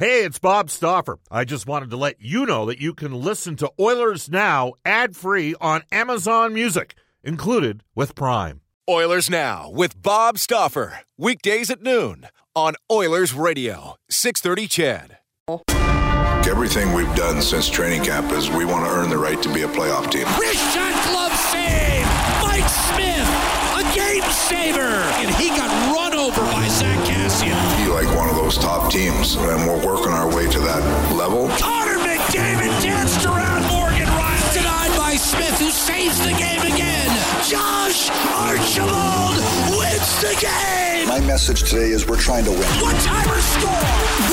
Hey, it's Bob Stauffer. I just wanted to let you know that you can listen to Oilers Now ad free on Amazon Music, included with Prime. Oilers Now with Bob Stauffer. Weekdays at noon on Oilers Radio, 630 CHED. Everything we've done since training camp is we want to earn the right to be a playoff team. Wrist shot glove save! Mike Smith, a game saver! And he got those top teams, and we're working our way to that level. McDavid around Smith, who saves the game again. Josh Archibald wins the game! My message today is we're trying to win. What One timer score!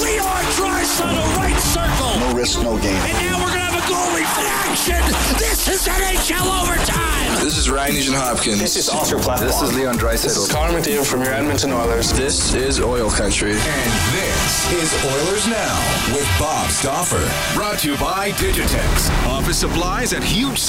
Leon Draisaitl, right circle! No risk, no gain. And now we're gonna have a goalie in action! This is NHL overtime! This is Ryan Nugent Hopkins. This is Oscar Platt. This is Leon Draisaitl. This is Connor McDavid from your Edmonton Oilers. This is Oil Country. And this is Oilers Now with Bob Stauffer. Brought to you by Digitex. Office supplies at huge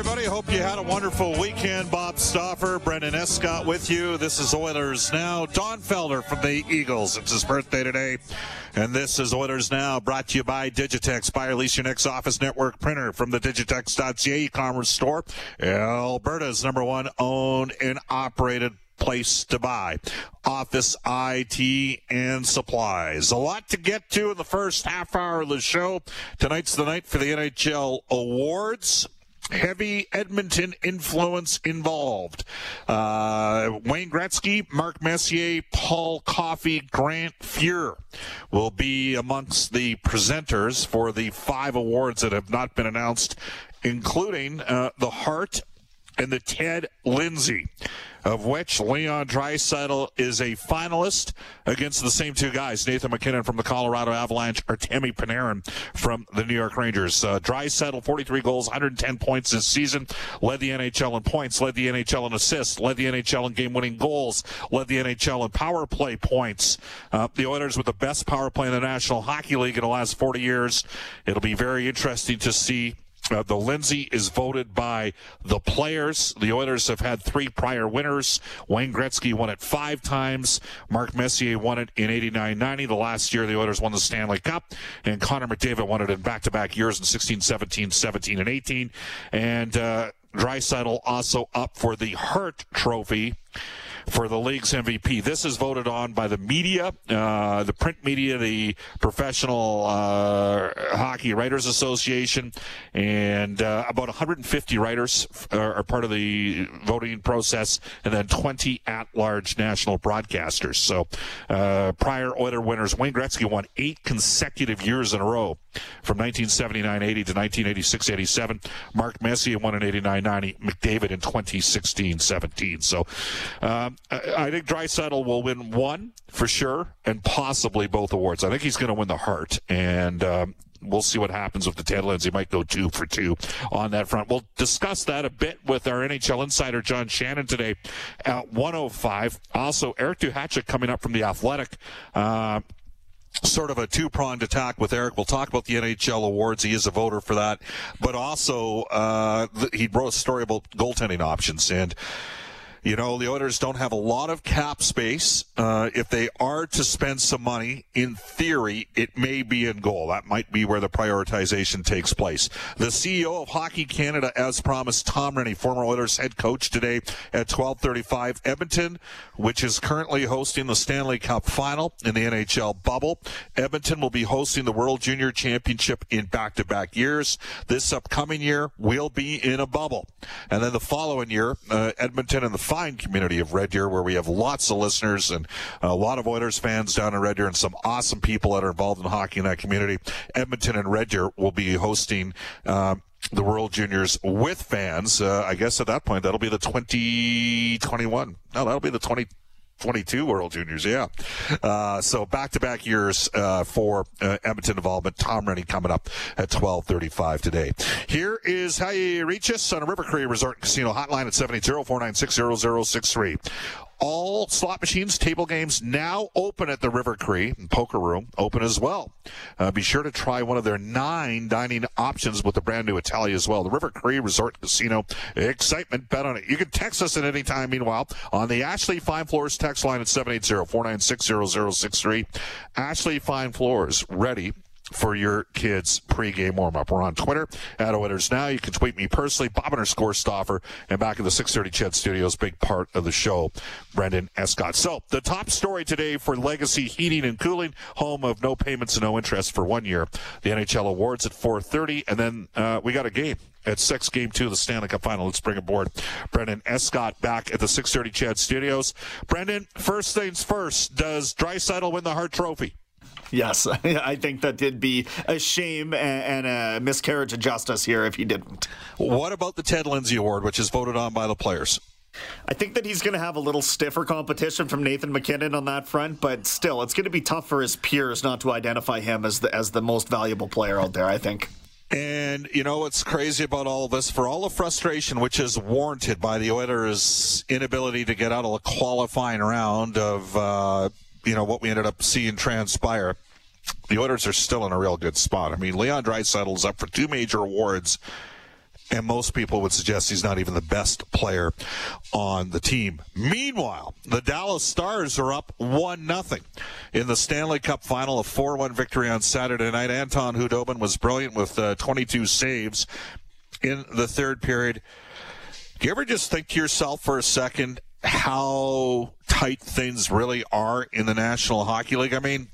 Everybody. Hope you had a wonderful weekend. Bob Stauffer, Brendan Escott with you. This is Oilers Now. Don Felder from the Eagles. It's his birthday today. And this is Oilers Now, brought to you by Digitex. Buy or lease your next office network printer from the Digitex.ca e-commerce store. Alberta's number one owned and operated place to buy. Office IT and supplies. A lot to get to in the first half hour of the show. Tonight's the night for the NHL awards heavy Edmonton influence involved. Uh, Wayne Gretzky, Mark Messier, Paul Coffey, Grant Fuhr will be amongst the presenters for the five awards that have not been announced, including uh, the Hart and the Ted Lindsay, of which Leon Draisaitl is a finalist against the same two guys, Nathan MacKinnon from the Colorado Avalanche, Artemi Panarin from the New York Rangers. Uh, Draisaitl, 43 goals, 110 points this season, led the NHL in points, led the NHL in assists, led the NHL in game-winning goals, led the NHL in power play points. Uh, the Oilers with the best power play in the National Hockey League in the last 40 years. It'll be very interesting to see uh, the Lindsay is voted by the players. The Oilers have had three prior winners. Wayne Gretzky won it five times. Mark Messier won it in 89-90. The last year the Oilers won the Stanley Cup. And Connor McDavid won it in back-to-back years in 16, 17, 17, and 18. And uh, Draisaitl also up for the Hart Trophy for the league's MVP. This is voted on by the media, uh, the print media, the Professional uh, Hockey Writers Association, and uh, about 150 writers are, are part of the voting process, and then 20 at-large national broadcasters. So, uh, prior Oiler winners, Wayne Gretzky won eight consecutive years in a row, from 1979-80 to 1986-87. Mark Messier won in 89-90. McDavid in 2016-17. So. Um, I, I think Draisaitl will win one for sure, and possibly both awards. I think he's going to win the Hart, and um, we'll see what happens with the Ted Lindsay. He might go two for two on that front. We'll discuss that a bit with our NHL insider John Shannon today at 105. Also, Eric Duhatschek coming up from the Athletic. Uh, sort of a two-pronged attack with Eric. We'll talk about the NHL awards. He is a voter for that, but also uh, he wrote a story about goaltending options and You know, the Oilers don't have a lot of cap space. Uh, if they are to spend some money, in theory, it may be in goal. That might be where the prioritization takes place. The CEO of Hockey Canada, as promised, Tom Renney, former Oilers head coach, today at 12:35. Edmonton, which is currently hosting the Stanley Cup Final in the NHL bubble. Edmonton will be hosting the World Junior Championship in back-to-back years. This upcoming year will be in a bubble, and then the following year, uh, Edmonton and the fine community of Red Deer where we have lots of listeners and a lot of Oilers fans down in Red Deer and some awesome people that are involved in hockey in that community. Edmonton and Red Deer will be hosting. Um, the World Juniors with fans. Uh, I guess at that point that'll be the 2021. No, that'll be the 20. 22 World Juniors, yeah. Uh, so back-to-back years uh, for uh, Edmonton involvement. Tom Renney coming up at 12:35 today. Here is how you reach us on a River Cree Resort Casino hotline at 780-496-0063 all slot machines, table games now open at the River Cree Poker Room, open as well. Uh, be sure to try one of their nine dining options with the brand new Italia as well. The River Cree Resort Casino, excitement, bet on it. You can text us at any time, meanwhile, on the Ashley Fine Floors text line at 780-496-0063. Ashley Fine Floors, ready for your kids' pregame warm up. We're on Twitter at Oilers Now. You can tweet me personally, Bob underscore Stauffer, and back in the 630 Ched Studios, big part of the show, Brendan Escott. So the top story today for Legacy Heating and Cooling, home of no payments and no interest for one year. The NHL awards at 4:30, and then uh, we got a game at six, game two of the Stanley Cup final. Let's bring aboard Brendan Escott back at the 630 CHED Studios. Brendan, first things first, does Draisaitl win the Hart Trophy? Yes, I think that did be a shame and a miscarriage of justice here if he didn't. What about the Ted Lindsay Award, which is voted on by the players? I think that he's going to have a little stiffer competition from Nathan MacKinnon on that front, but still, it's going to be tough for his peers not to identify him as the as the most valuable player out there. I think. And you know what's crazy about all of this? For all the frustration, which is warranted by the Oilers' inability to get out of the qualifying round of. Uh, you know what we ended up seeing transpire. The Oilers are still in a real good spot. I mean, Leon Draisaitl's up for two major awards, and most people would suggest he's not even the best player on the team. Meanwhile, the Dallas Stars are up one nothing in the Stanley Cup final, a four-one victory on Saturday night. Anton Khudobin was brilliant with uh, 22 saves in the third period. Do you ever just think to yourself for a second how tight things really are in the National Hockey League? I mean,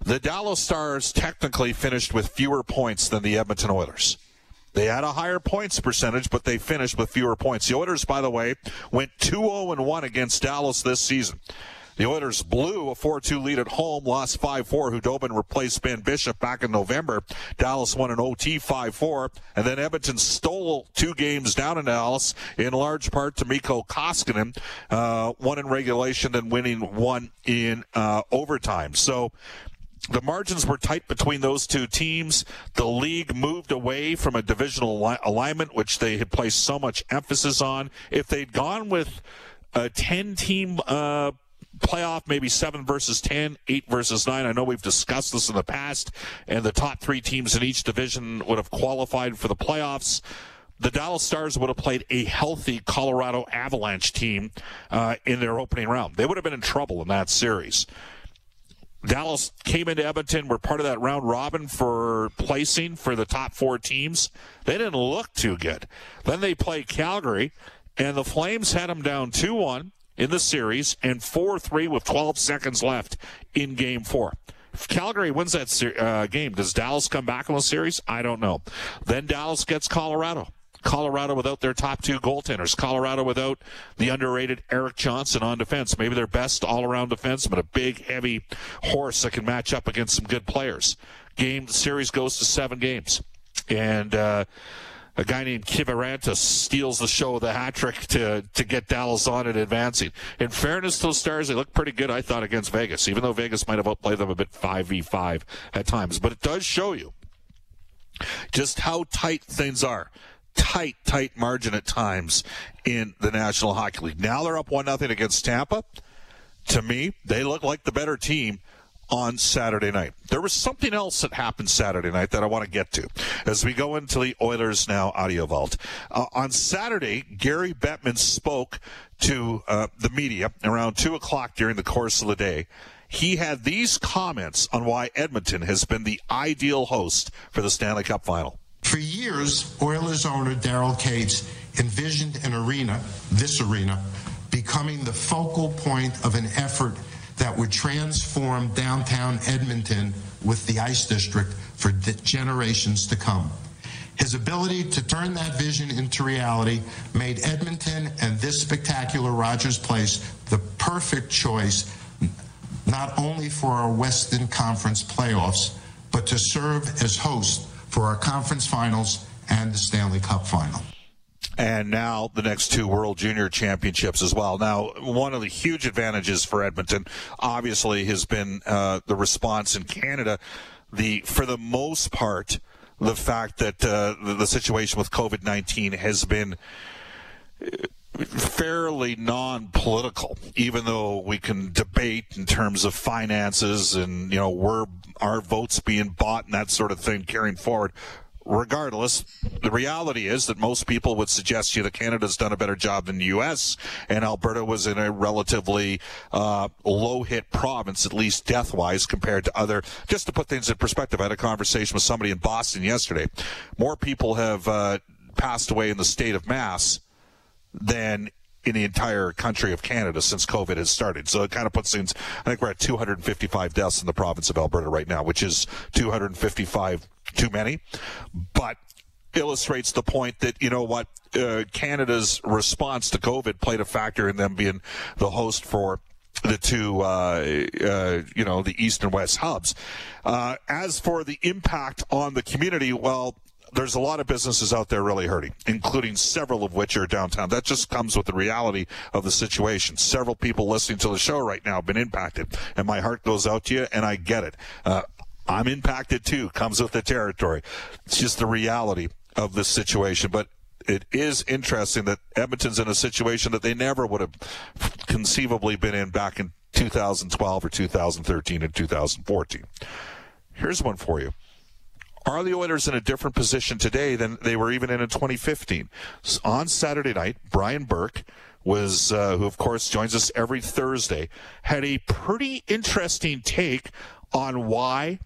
the Dallas Stars technically finished with fewer points than the Edmonton Oilers. They had a higher points percentage, but they finished with fewer points. The Oilers, by the way, went 2 0 1 against Dallas this season. The Oilers blew a 4-2 lead at home, lost 5-4. Khudobin replaced Ben Bishop back in November. Dallas won an OT 5-4. And then Edmonton stole two games down in Dallas, in large part to Mikko Koskinen. Uh, one in regulation, then winning one in uh, overtime. So the margins were tight between those two teams. The league moved away from a divisional alignment, which they had placed so much emphasis on. If they'd gone with a 10 team uh, playoff, maybe seven versus 10, eight versus nine. I know we've discussed this in the past, and the top three teams in each division would have qualified for the playoffs. The Dallas Stars would have played a healthy Colorado Avalanche team uh, in their opening round. They would have been in trouble in that series. Dallas came into Edmonton, were part of that round robin for placing for the top four teams. They didn't look too good. Then they played Calgary, and the Flames had them down 2 1 in the series and 4 3 with 12 seconds left in game four. If Calgary wins that uh, game, does Dallas come back in the series? I don't know. Then Dallas gets Colorado. Colorado without their top two goaltenders. Colorado without the underrated Erik Johnson on defense. Maybe their best all around defenseman, a big, heavy horse that can match up against some good players. Game, the series goes to seven games. And, uh, a guy named Kiviranta steals the show with a hat trick to, to get Dallas on and advancing. In fairness to the Stars, they look pretty good, I thought, against Vegas, even though Vegas might have outplayed them a bit 5v5 at times. But it does show you just how tight things are. Tight, tight margin at times in the National Hockey League. Now they're up 1 0 against Tampa. To me, they look like the better team on Saturday night. There was something else that happened Saturday night that I want to get to as we go into the Oilers Now audio vault. Uh, on Saturday, Gary Bettman spoke to uh, the media around 2 o'clock during the course of the day. He had these comments on why Edmonton has been the ideal host for the Stanley Cup final. For years, Oilers owner Daryl Katz envisioned an arena, this arena, becoming the focal point of an effort that would transform downtown Edmonton with the Ice District for generations to come. His ability to turn that vision into reality made Edmonton and this spectacular Rogers Place the perfect choice, not only for our Western Conference playoffs, but to serve as host for our conference finals and the Stanley Cup final and now the next two World Junior Championships as well. Now, one of the huge advantages for Edmonton, obviously, has been uh, the response in Canada. The for the most part, the fact that uh, the, situation with COVID nineteen has been uh, fairly non-political, even though we can debate in terms of finances and you know were our votes being bought and that sort of thing carrying forward regardless, the reality is that most people would suggest to you that Canada's done a better job than the U.S. and Alberta was in a relatively uh, low-hit province, at least death-wise, compared to other. Just to put things in perspective, I had a conversation with somebody in Boston yesterday. More people have uh, passed away in the state of Mass than in the entire country of Canada since COVID has started. So it kind of puts things, I think we're at 255 deaths in the province of Alberta right now, which is 255 too many, but illustrates the point that, you know what, uh, Canada's response to COVID played a factor in them being the host for the two, uh, uh, you know, the east and west hubs. Uh, as for the impact on the community, well, there's a lot of businesses out there really hurting, including several of which are downtown. That just comes with the reality of the situation. Several people listening to the show right now have been impacted, and my heart goes out to you, and I get it. Uh, I'm impacted too. Comes with the territory. It's just the reality of this situation, but it is interesting that Edmonton's in a situation that they never would have conceivably been in back in 2012 or 2013 and 2014. Here's one for you. Are the Oilers in a different position today than they were even in in 2015? On Saturday night, Brian Burke was, uh, who of course joins us every Thursday, had a pretty interesting take on why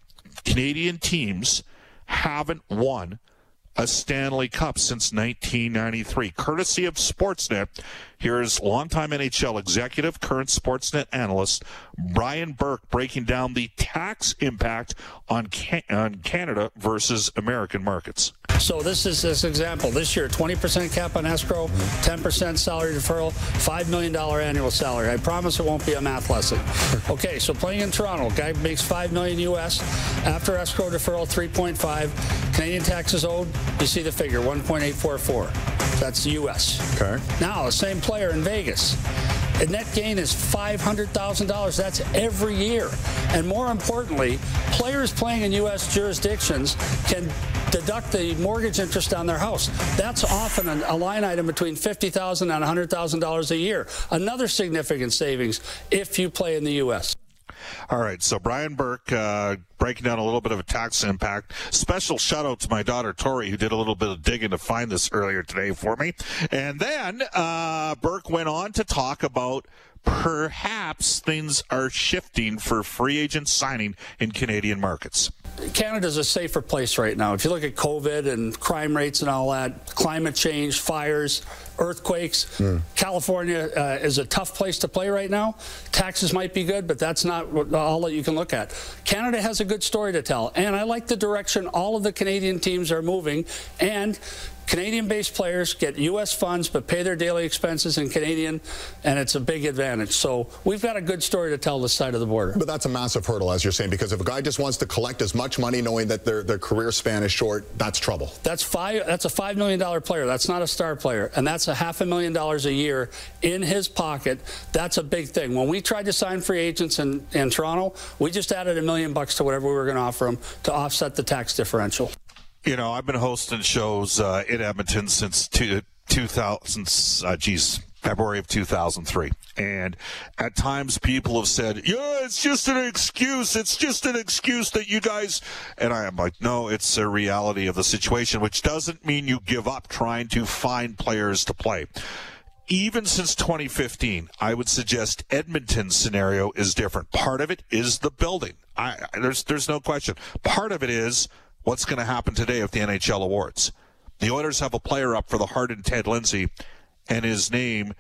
Canadian teams haven't won a Stanley Cup since 1993. Courtesy of Sportsnet, here's longtime NHL executive, current Sportsnet analyst Brian Burke breaking down the tax impact on, Can- on Canada versus American markets. So this is this example. This year, 20% cap on escrow, 10% salary deferral, $5 million annual salary. I promise it won't be a math lesson. Okay, so playing in Toronto, guy makes 5 million US. After escrow deferral, 3.5. Canadian taxes owed, you see the figure, 1.844. That's the US. Okay. Now, the same player in Vegas. A net gain is $500,000. That's every year. And more importantly, players playing in U.S. jurisdictions can deduct the mortgage interest on their house. That's often a line item between 50,000 and $100,000 a year. Another significant savings if you play in the U.S. All right, so Brian Burke uh, breaking down a little bit of a tax impact. Special shout out to my daughter Tori, who did a little bit of digging to find this earlier today for me. And then uh, Burke went on to talk about perhaps things are shifting for free agent signing in Canadian markets. Canada's a safer place right now. If you look at COVID and crime rates and all that, climate change, fires, earthquakes, mm. California uh, is a tough place to play right now. Taxes might be good, but that's not all that you can look at. Canada has a good story to tell, and I like the direction all of the Canadian teams are moving. And Canadian based players get U.S. funds but pay their daily expenses in Canadian, and it's a big advantage. So we've got a good story to tell this side of the border. But that's a massive hurdle, as you're saying, because if a guy just wants to collect as much money knowing that their, their career span is short, that's trouble. That's five that's a five million dollar player. That's not a star player. And that's a half a million dollars a year in his pocket. That's a big thing. When we tried to sign free agents in, in Toronto, we just added a million bucks to whatever we were going to offer them to offset the tax differential. You know, I've been hosting shows uh, in Edmonton since two, 2000, uh, geez, February of 2003. And at times people have said, yeah, it's just an excuse. It's just an excuse that you guys. And I am like, no, it's a reality of the situation, which doesn't mean you give up trying to find players to play. Even since 2015, I would suggest Edmonton's scenario is different. Part of it is the building. I, there's, there's no question. Part of it is what's going to happen today with the NHL awards. The Oilers have a player up for the Hart Ted Lindsay and his name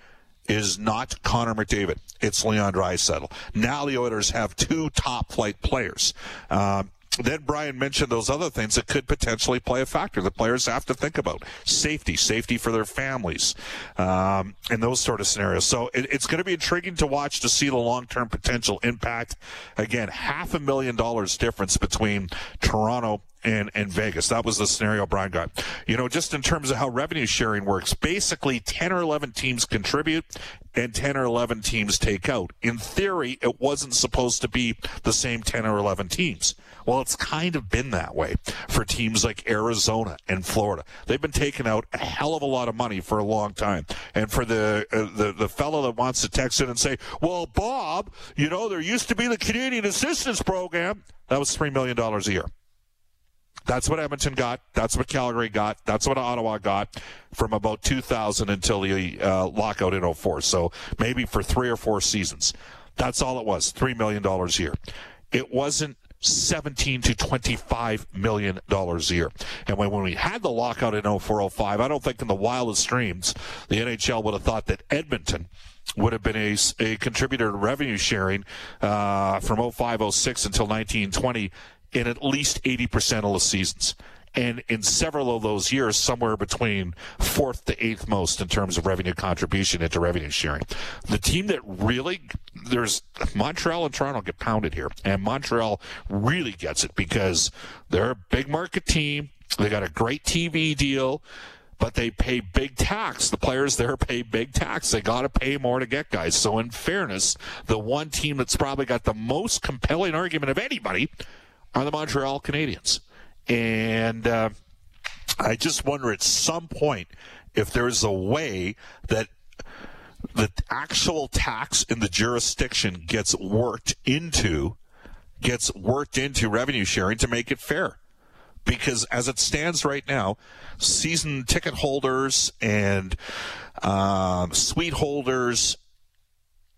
is not Connor McDavid. It's Leon Draisaitl. Now the Oilers have two top flight players. Um, then Brian mentioned those other things that could potentially play a factor. The players have to think about safety, safety for their families, um, and those sort of scenarios. So it, it's going to be intriguing to watch to see the long-term potential impact. Again, half a million dollars difference between Toronto and, and Vegas. That was the scenario Brian got. You know, just in terms of how revenue sharing works, basically 10 or 11 teams contribute and 10 or 11 teams take out. In theory, it wasn't supposed to be the same 10 or 11 teams. Well, it's kind of been that way for teams like Arizona and Florida. They've been taking out a hell of a lot of money for a long time. And for the uh, the the fellow that wants to text in and say, "Well, Bob, you know there used to be the Canadian Assistance Program. That was three million dollars a year." That's what Edmonton got. That's what Calgary got. That's what Ottawa got from about 2000 until the uh, lockout in 04. So maybe for three or four seasons. That's all it was. $3 million a year. It wasn't 17 to 25 million dollars a year. And when, when we had the lockout in 0405, I don't think in the wildest dreams the NHL would have thought that Edmonton would have been a, a contributor to revenue sharing uh, from 0506 until 1920 in at least 80% of the seasons. And in several of those years, somewhere between fourth to eighth most in terms of revenue contribution into revenue sharing. The team that really, there's Montreal and Toronto get pounded here. And Montreal really gets it because they're a big market team. They got a great TV deal but they pay big tax. The players there pay big tax. They got to pay more to get guys. So, in fairness, the one team that's probably got the most compelling argument of anybody are the Montreal Canadiens. And uh, I just wonder at some point if there's a way that the actual tax in the jurisdiction gets worked into gets worked into revenue sharing to make it fair because as it stands right now, season ticket holders and um, suite holders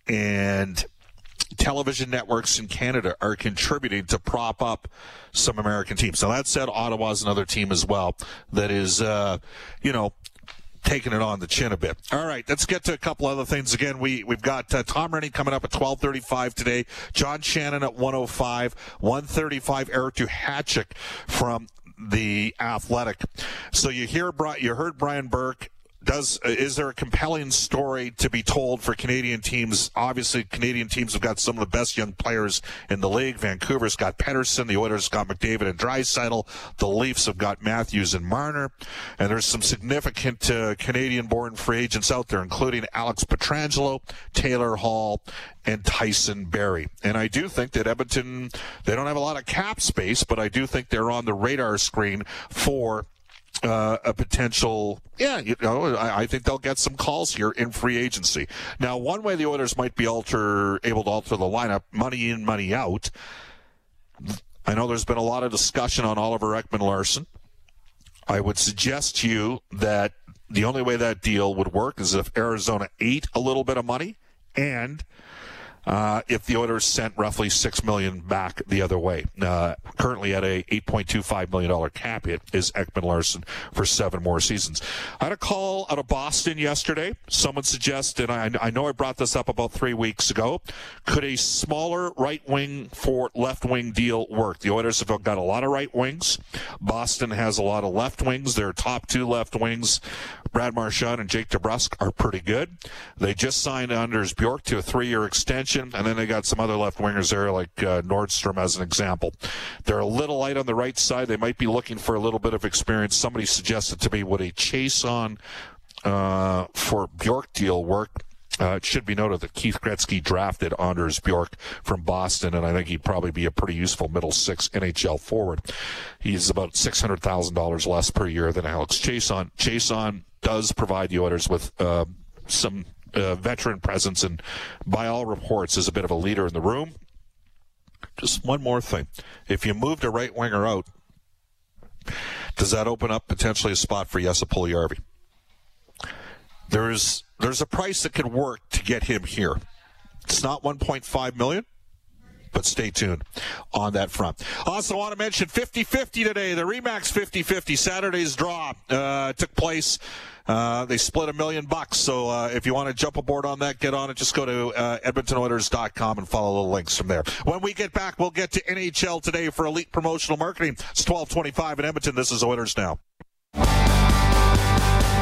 and television networks in Canada are contributing to prop up some American teams. Now that said, Ottawa's another team as well that is, uh, you know, taking it on the chin a bit. All right, let's get to a couple other things. Again, we we've got uh, Tom Renney coming up at twelve thirty five today. John Shannon at one oh five, one thirty five. Eric Duhatschek from the Athletic. So you hear you heard Brian Burke does is there a compelling story to be told for Canadian teams? Obviously, Canadian teams have got some of the best young players in the league. Vancouver's got Pettersson, the Oilers got McDavid and Draisaitl, the Leafs have got Matthews and Marner, and there's some significant uh, Canadian-born free agents out there, including Alex Pietrangelo, Taylor Hall, and Tyson Barrie. And I do think that Edmonton they don't have a lot of cap space, but I do think they're on the radar screen for uh, a potential, yeah, you know, I, I, think they'll get some calls here in free agency. Now, one way the Oilers might be alter able to alter the lineup, money in, money out. I know there's been a lot of discussion on Oliver Ekman-Larsson. I would suggest to you that the only way that deal would work is if Arizona ate a little bit of money and uh, if the Oilers sent roughly six million back the other way. Uh, currently at a 8.25 million dollar cap hit is Ekman-Larsson for seven more seasons. I had a call out of Boston yesterday. Someone suggested, I, I know I brought this up about three weeks ago. Could a smaller right wing for left wing deal work? The Oilers have got a lot of right wings. Boston has a lot of left wings. Their top two left wings, Brad Marchand and Jake DeBrusk, are pretty good. They just signed Anders Bjork to a three year extension and then they got some other left wingers there, like uh, Nordstrom as an example. They're a little light on the right side. They might be looking for a little bit of experience. Somebody suggested to me would a Chiasson uh, for Bjork deal work? Uh, it should be noted that Keith Gretzky drafted Anders Bjork from Boston, and I think he'd probably be a pretty useful middle six NHL forward. He's about six hundred thousand dollars less per year than Alex Chiasson. Chiasson does provide the Oilers with uh, some uh, veteran presence, and by all reports, is a bit of a leader in the room. Just one more thing: if you moved a right winger out, does that open up potentially a spot for Jesse Puljujarvi? There's there's a price that could work to get him here. It's not 1.5 million but stay tuned on that front. Also, want to mention 50 50 today. The Remax 50 50 Saturday's draw uh, took place. Uh, they split a million bucks. So uh, if you want to jump aboard on that, get on it. Just go to uh, EdmontonOilers.com and follow the links from there. When we get back, we'll get to NHL today for Elite Promotional Marketing. It's 1225 in Edmonton. This is Oilers Now.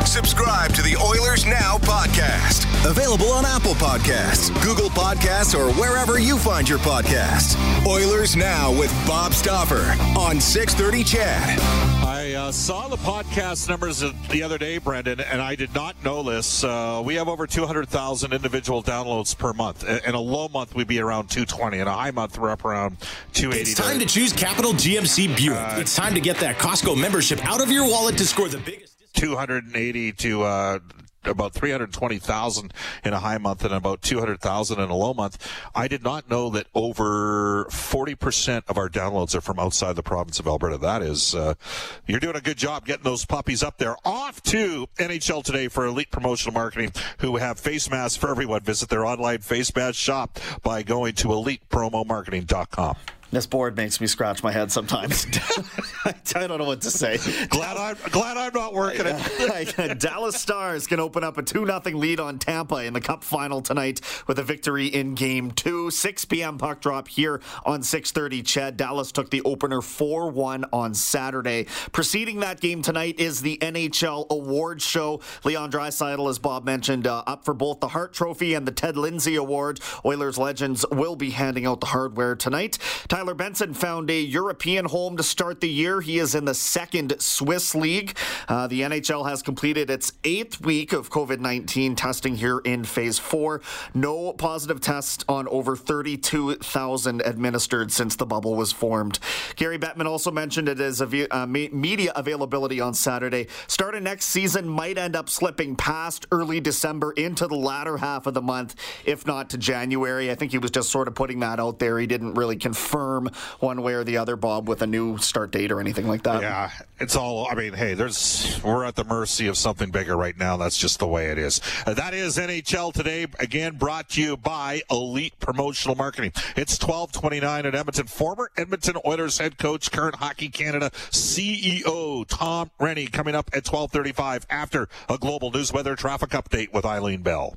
Subscribe to the Oilers Now podcast. Available on Apple Podcasts, Google Podcasts, or wherever you find your podcasts. Oilers Now with Bob Stauffer on 630 CHED. I uh, saw the podcast numbers the other day, Brendan, and I did not know this. Uh, we have over 200,000 individual downloads per month. In a low month, we'd be around 220. In a high month, we're up around 280. It's time to choose Capital GMC Buick. Uh, it's time to get that Costco membership out of your wallet to score the biggest. 280 to uh, about 320,000 in a high month and about 200,000 in a low month. I did not know that over 40% of our downloads are from outside the province of Alberta. That is, uh, you're doing a good job getting those puppies up there. Off to NHL today for Elite Promotional Marketing, who have face masks for everyone. Visit their online face mask shop by going to elitepromomarketing.com. This board makes me scratch my head sometimes. I don't know what to say. Glad I'm glad I'm not working it. Dallas Stars can open up a 2 0 lead on Tampa in the Cup final tonight with a victory in Game 2. 6 p.m. puck drop here on 630 CHED Dallas took the opener 4-1 on Saturday. Preceding that game tonight is the NHL Awards Show. Leon Draisaitl, as Bob mentioned, uh, up for both the Hart Trophy and the Ted Lindsay Award. Oilers legends will be handing out the hardware tonight. Tyler Benson found a European home to start the year. He is in the second Swiss League. Uh, the NHL has completed its eighth week of COVID 19 testing here in phase four. No positive tests on over 32,000 administered since the bubble was formed. Gary Bettman also mentioned it as a uh, media availability on Saturday. Start of next season might end up slipping past early December into the latter half of the month, if not to January. I think he was just sort of putting that out there. He didn't really confirm one way or the other, Bob, with a new start date or anything like that. Yeah, it's all. I mean, hey, there's we're at the mercy of something bigger right now. That's just the way it is. Uh, that is NHL today. Again, brought to you by Elite Promotional Marketing. It's 12:29 at Edmonton. Former Edmonton Oilers head coach, current Hockey Canada CEO Tom Renney coming up at 12:35 after a global news weather traffic update with Eileen Bell.